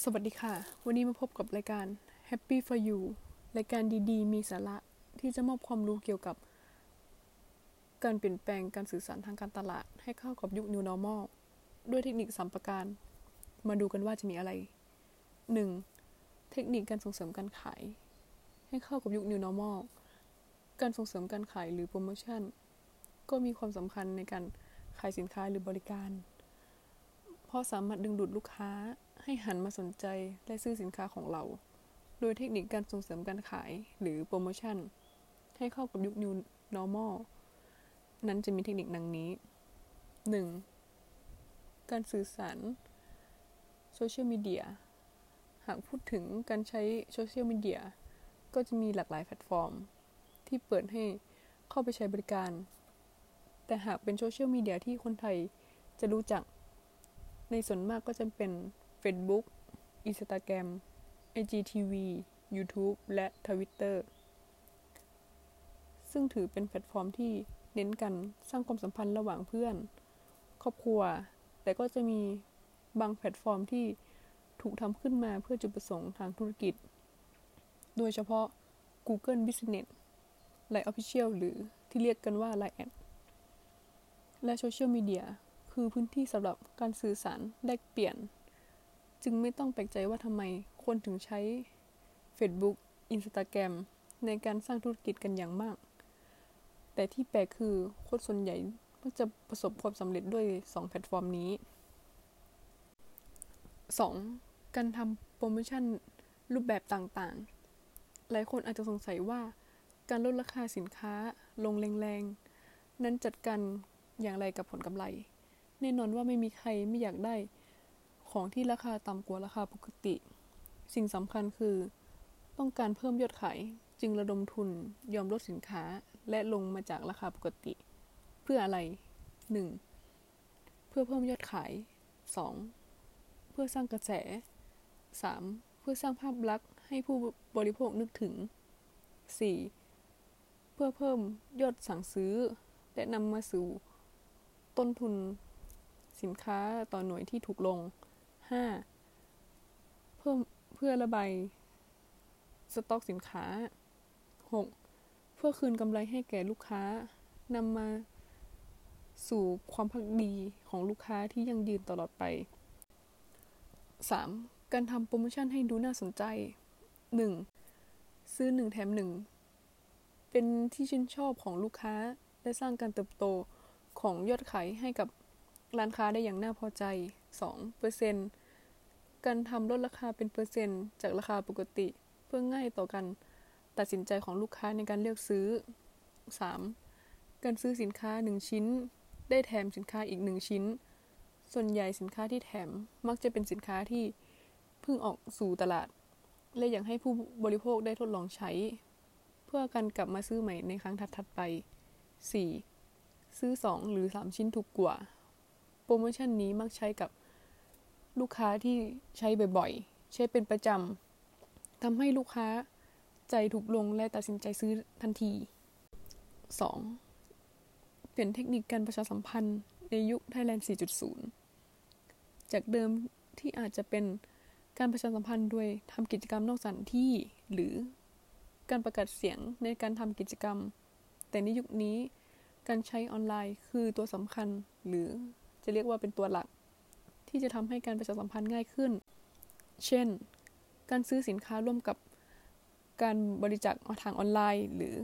สวัสดีค่ะ วันนี้มาพบกับรายการ Happy for You รายการดีๆ มีสาระที่จะมอบความรู้เกี่ยวกับ การเปลี่ยนแปลงการสื่อสารทางการตลาด ให้เข้ากับยุค New Normal ด้วยเทคนิคสามประการ มาดูกันว่าจะมีอะไร 1. เทคนิคการส่งเสริมการขาย ให้เข้ากับยุค New Normal การส่งเสริมการขายหรือโปรโมชั่นก็มีความสำคัญในการขายสินค้าหรือบริการ เพราะสามารถดึงดูดลูกค้า ให้หันมาสนใจและซื้อสินค้าของเรา โดยเทคนิคการส่งเสริมการขายหรือโปรโมชั่น ให้เข้ากับยุค New Normal นั้นจะมีเทคนิคดังนี้ 1. การสื่อสารโซเชียลมีเดียหากพูดถึงการใช้โซเชียลมีเดียก็จะมีหลากหลายแพลตฟอร์ม ที่เปิดให้เข้าไปใช้บริการ แต่หากเป็นโซเชียลมีเดียที่คนไทยจะรู้จัก ในส่วนมากก็จะเป็น Facebook Instagram IGTV YouTube และ Twitter ซึ่งถือเป็นแพลตฟอร์มที่เน้นการสร้างความสัมพันธ์ระหว่างเพื่อน ครอบครัว แต่ก็จะมีบางแพลตฟอร์มที่ถูกทำขึ้นมาเพื่อจุดประสงค์ทางธุรกิจ โดยเฉพาะ Google Business Line Official หรือที่เรียกกันว่า Line Ad และโซเชียลมีเดียคือพื้นที่สำหรับการสื่อสารแลกเปลี่ยน จึงไม่ต้องแปลกใจว่าทำไมคนถึงใช้ Facebook Instagram ในการสร้างธุรกิจกันอย่างมาก แต่ที่แปลกคือคนส่วนใหญ่มักจะประสบความสำเร็จด้วย 2 แพลตฟอร์มนี้ 2. การทำโปรโมชั่นรูปแบบต่างๆ หลายคนอาจจะสงสัยว่า การลดราคาสินค้าลงแรงๆ นั้นจัดการอย่างไรกับผลกำไร แน่นอนว่าไม่มีใครไม่อยากได้ ของที่ราคาต่ำกว่าราคาปกติ สิ่งสำคัญคือ ต้องการเพิ่มยอดขายจึงระดมทุนยอมลดสินค้าและลงมาจากราคาปกติ เพื่ออะไร 1. เพื่อเพิ่มยอดขาย 2. เพื่อสร้างกระแส 3. เพื่อสร้างภาพลักษณ์ให้ผู้บริโภคนึกถึง 4. เพื่อเพิ่มยอดสั่งซื้อ และนำมาสู่ต้นทุนสินค้าต่อหน่วยที่ถูกลง 5. เพิ่มเพื่อระบายสต็อกสินค้า 6. เพื่อคืนกำไรให้แก่ลูกค้านำมาสู่ความพักดีของลูกค้าที่ยังยืนตลอดไป 3. การทำโปรโมชั่นให้ดูน่าสนใจ 1. ซื้อ 1 แถม 1 เป็นที่ชื่นชอบของลูกค้า และสร้างการเติบโตของยอดขายให้กับร้านค้าได้อย่างน่าพอใจ 2. เปอร์เซ็นต์ การทำลดราคาเป็นเปอร์เซ็นต์จากราคาปกติ เพื่อง่ายต่อการตัดสินใจของลูกค้าในการเลือกซื้อ 3. การซื้อสินค้า 1 ชิ้น ได้แถมสินค้าอีก 1 ชิ้น ส่วนใหญ่สินค้าที่แถมมักจะเป็นสินค้าที่เพิ่งออกสู่ตลาด และอยากให้ผู้บริโภคได้ทดลองใช้ เพื่อการกลับมาซื้อใหม่ในครั้งถัดๆไป 4. ซื้อ 2 หรือ 3 ชิ้นถูกกว่า โปรโมชั่นนี้มักใช้กับ ลูกค้าที่ใช้บ่อยๆ ใช้เป็นประจำทำให้ลูกค้าใจถูกลงและตัดสินใจซื้อทันที 2. เปลี่ยนเทคนิคการประชาสัมพันธ์ในยุค Thailand 4.0 จากเดิมที่อาจจะเป็นการประชาสัมพันธ์โดยทำกิจกรรมนอกสถานที่ หรือการประกาศเสียงในการทำกิจกรรม แต่ในยุคนี้การใช้ออนไลน์คือตัวสำคัญ หรือจะเรียกว่าเป็นตัวหลัก ที่จะทำให้การประชาสัมพันธ์ง่ายขึ้น เช่น การซื้อสินค้าร่วมกับการบริจาคทางออนไลน์ หรือ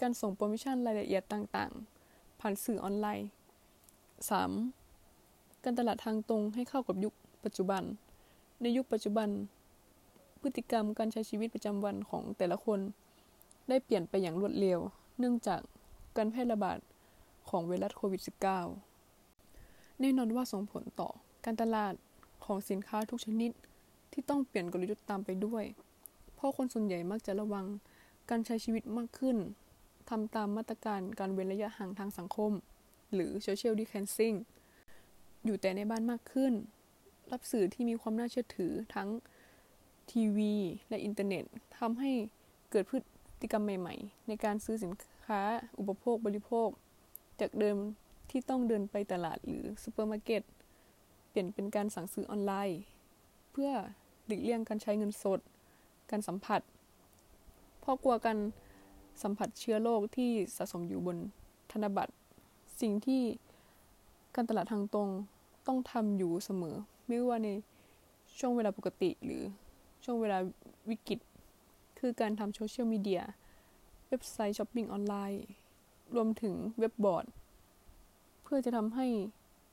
การส่งโปรโมชั่นรายละเอียดต่างๆ ผ่านสื่อออนไลน์ 3. การตลาดทางตรงให้เข้ากับยุคปัจจุบัน ในยุคปัจจุบัน พฤติกรรมการใช้ชีวิตประจำวันของแต่ละคน ได้เปลี่ยนไปอย่างรวดเร็ว เนื่องจากการแพร่ระบาดของไวรัสโควิด -19 แน่นอนว่าส่งผลต่อ การตลาดของสินค้าทุกชนิดที่ต้องเปลี่ยนกลยุทธ์ตามไปด้วย เพราะคนส่วนใหญ่มักจะระวังการใช้ชีวิตมากขึ้นทำตามมาตรการการเว้นระยะห่างทางสังคม หรือ social distancing อยู่แต่ในบ้านมากขึ้น รับสื่อที่มีความน่าเชื่อถือทั้งทีวีและอินเทอร์เน็ตทำให้เกิดพฤติกรรมใหม่ ๆ ในการซื้อสินค้าอุปโภคบริโภค จากเดิมที่ต้องเดินไปตลาดหรือซูเปอร์มาร์เก็ต เปลี่ยนเป็นการสั่งซื้อออนไลน์ เพื่อหลีกเลี่ยงการใช้เงินสด การสัมผัส เพราะกลัวการสัมผัสเชื้อโรคที่สะสมอยู่บนธนบัตร สิ่งที่การตลาดทางตรงต้องทำอยู่เสมอ ไม่ว่าในช่วงเวลาปกติหรือช่วงเวลาวิกฤต คือการทำโซเชียลมีเดีย เว็บไซต์ช้อปปิ้งออนไลน์ รวมถึงเว็บบอร์ด เพื่อจะทำให้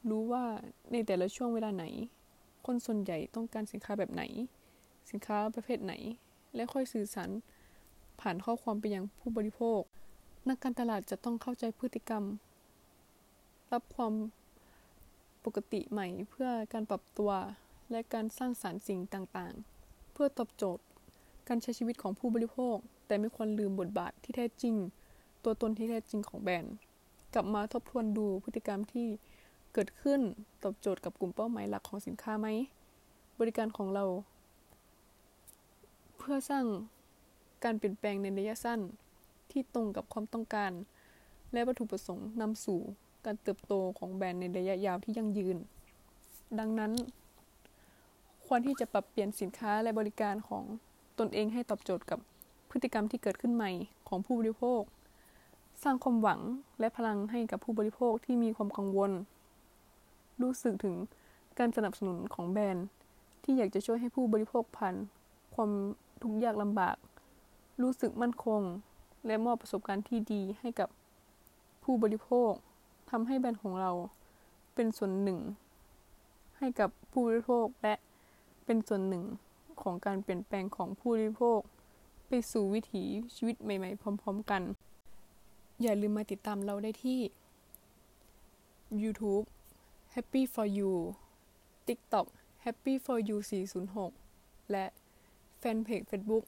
รู้ว่าในแต่ละช่วงเวลาไหน คนส่วนใหญ่ต้องการสินค้าแบบไหน สินค้าประเภทไหน และค่อยสื่อสารผ่านข้อความไปยังผู้บริโภค นักการตลาดจะต้องเข้าใจพฤติกรรม รับความปกติใหม่เพื่อการปรับตัว และการสร้างสารรค์สิ่งต่างๆ เพื่อตอบโจทย์ การใช้ชีวิตของผู้บริโภค แต่ไม่ควรลืมบทบาทที่แท้จริง ตัวตนที่แท้จริงของแบรนด์ กลับมาทบทวนดูพฤติกรรมที่ เกิดขึ้นตอบโจทย์กับกลุ่มเป้าหมายหลักของสินค้าไหม บริการของเรา เพื่อสร้างการเปลี่ยนแปลงในระยะสั้นที่ตรงกับความต้องการ และวัตถุประสงค์นำสู่การเติบโตของแบรนด์ในระยะยาวที่ยั่งยืน ดังนั้น ควรที่จะปรับเปลี่ยนสินค้าและบริการของตนเองให้ตอบโจทย์กับพฤติกรรมที่เกิดขึ้นใหม่ของผู้บริโภค สร้างความหวังและพลังให้กับผู้บริโภคที่มีความกังวล รู้สึกถึงการสนับสนุนของแบรนด์ ที่อยากจะช่วยให้ผู้บริโภคผ่านความทุกข์ยากลำบาก รู้สึกมั่นคง และมอบประสบการณ์ที่ดีให้กับผู้บริโภคทำให้แบรนด์ของเราเป็นส่วนหนึ่ง ให้กับผู้บริโภคและเป็นส่วนหนึ่งของการเปลี่ยนแปลงของผู้บริโภค ไปสู่วิถีชีวิตใหม่ ๆ พร้อม ๆ กัน อย่าลืมมาติดตามเราได้ที่ YouTube Happy for You TikTok Happy for You 406 และแฟนเพจ Facebook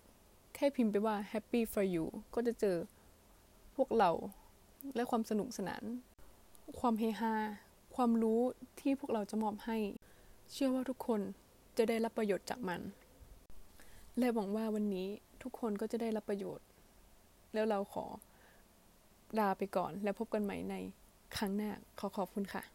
แค่พิมพ์ไปว่า Happy for You ก็จะเจอพวกเราและความสนุกสนาน ความเฮฮา ความรู้ที่พวกเราจะมอบให้ เชื่อว่าทุกคนจะได้รับประโยชน์จากมัน และหวังว่าวันนี้ทุกคนก็จะได้รับประโยชน์ แล้วเราขอลาไปก่อนและพบกันใหม่ในครั้งหน้า ขอขอบคุณค่ะ